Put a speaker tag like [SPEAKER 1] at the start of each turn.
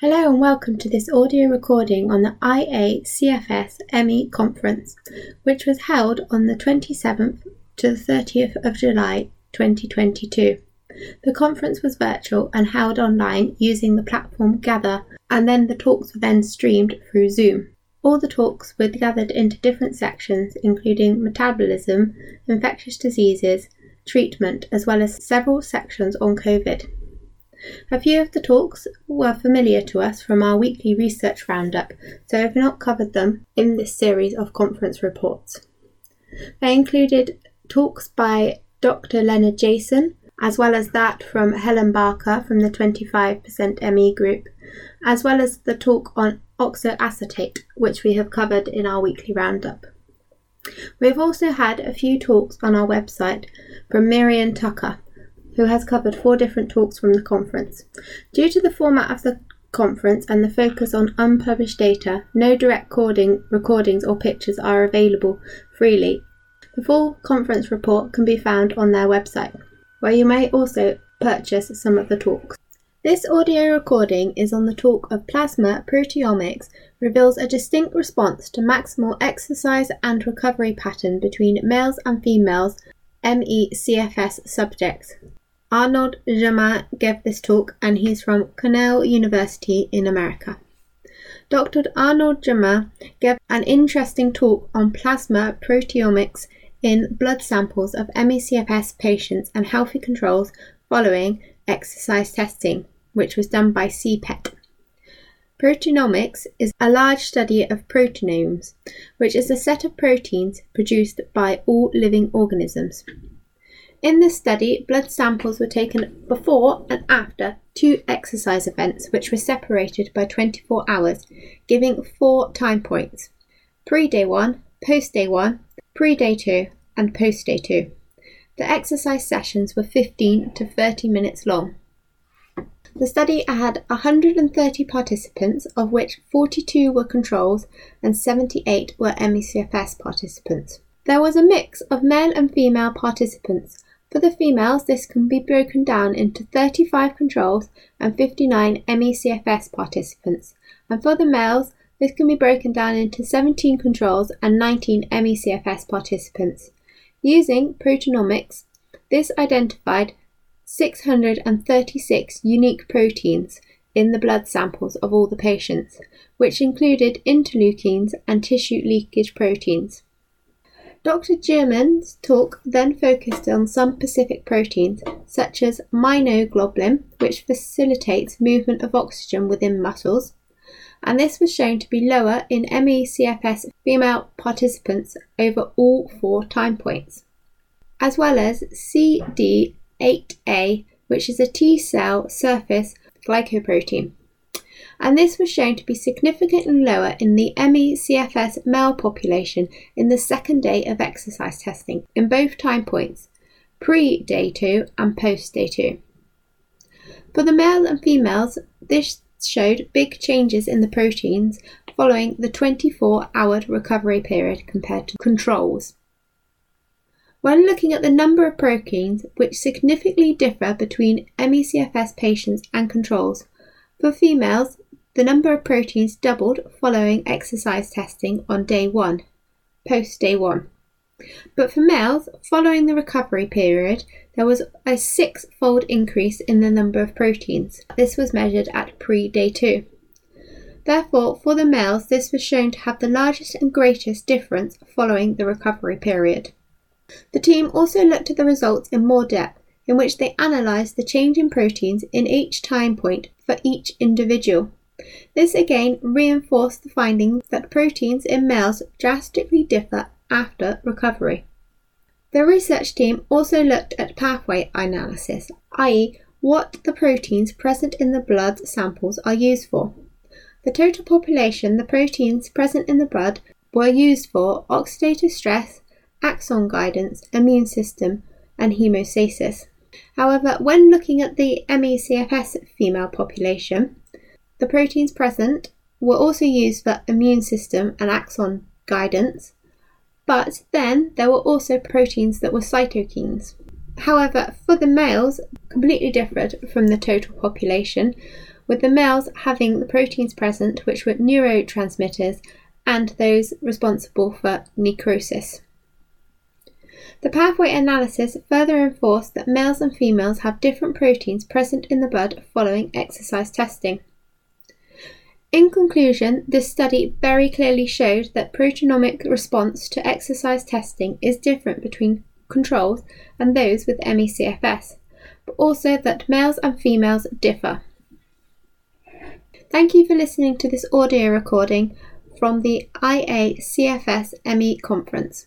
[SPEAKER 1] Hello and welcome to this audio recording on the IACFS ME conference, which was held on the 27th to the 30th of July 2022. The conference was virtual and held online using the platform Gather, and then the talks were then streamed through Zoom. All the talks were gathered into different sections, including metabolism, infectious diseases, treatment, as well as several sections on COVID. A few of the talks were familiar to us from our weekly research roundup, so I've not covered them in this series of conference reports. They included talks by Dr. Leonard Jason, as well as that from Helen Baxter from the 25% ME group, as well as the talk on oxaloacetate, which we have covered in our weekly roundup. We have also had a few talks on our website from Miriam Tucker, who has covered four different talks from the conference. Due to the format of the conference and the focus on unpublished data, no direct recording, recordings or pictures are available freely. The full conference report can be found on their website, where you may also purchase some of the talks. This audio recording is on the talk of plasma proteomics reveals a distinct response to maximal exercise and recovery pattern between males and females ME/CFS subjects. Arnaud Germain gave this talk and he's from Cornell University in America. Dr. Arnaud Germain gave an interesting talk on plasma proteomics in blood samples of ME/CFS patients and healthy controls following exercise testing, which was done by CPET. Proteomics is a large study of proteinomes, which is a set of proteins produced by all living organisms. In this study, blood samples were taken before and after two exercise events, which were separated by 24 hours, giving four time points pre day 1, post day 1, pre day 2, and post day 2. The exercise sessions were 15 to 30 minutes long. The study had 130 participants, of which 42 were controls and 78 were ME/CFS participants. There was a mix of male and female participants, for the females, this can be broken down into 35 controls and 59 ME/CFS participants, and for the males, this can be broken down into 17 controls and 19 ME/CFS participants. Using Proteinomics, this identified 636 unique proteins in the blood samples of all the patients, which included interleukins and tissue leakage proteins. Dr. Germain's talk then focused on some specific proteins, such as myoglobin, which facilitates movement of oxygen within muscles, and this was shown to be lower in ME/CFS female participants over all four time points, as well as CD8A, which is a T cell surface glycoprotein and this was shown to be significantly lower in the ME/CFS male population in the second day of exercise testing in both time points, pre day 2 and post day 2. For the male and females, this showed big changes in the proteins following the 24 hour recovery period compared to controls. When looking at the number of proteins which significantly differ between ME/CFS patients and controls, for females, the number of proteins doubled following exercise testing on day 1, post day 1. But for males, following the recovery period, there was a six fold increase in the number of proteins. This was measured at pre day 2. Therefore, for the males, this was shown to have the largest and greatest difference following the recovery period. The team also looked at the results in more depth, in which they analysed the change in proteins in each time point for each individual. This again reinforced the finding that proteins in males drastically differ after recovery. The research team also looked at pathway analysis, i.e., what the proteins present in the blood samples are used for. The total population, the proteins present in the blood were used for oxidative stress, axon guidance, immune system, and hemostasis. However, when looking at the ME/CFS female population, the proteins present were also used for immune system and axon guidance, but then there were also proteins that were cytokines. However, for the males, completely different from the total population, with the males having the proteins present which were neurotransmitters and those responsible for necrosis. The pathway analysis further enforced that males and females have different proteins present in the blood following exercise testing. In conclusion, this study very clearly showed that proteomic response to exercise testing is different between controls and those with ME/CFS, but also that males and females differ. Thank you for listening to this audio recording from the IACFS ME conference.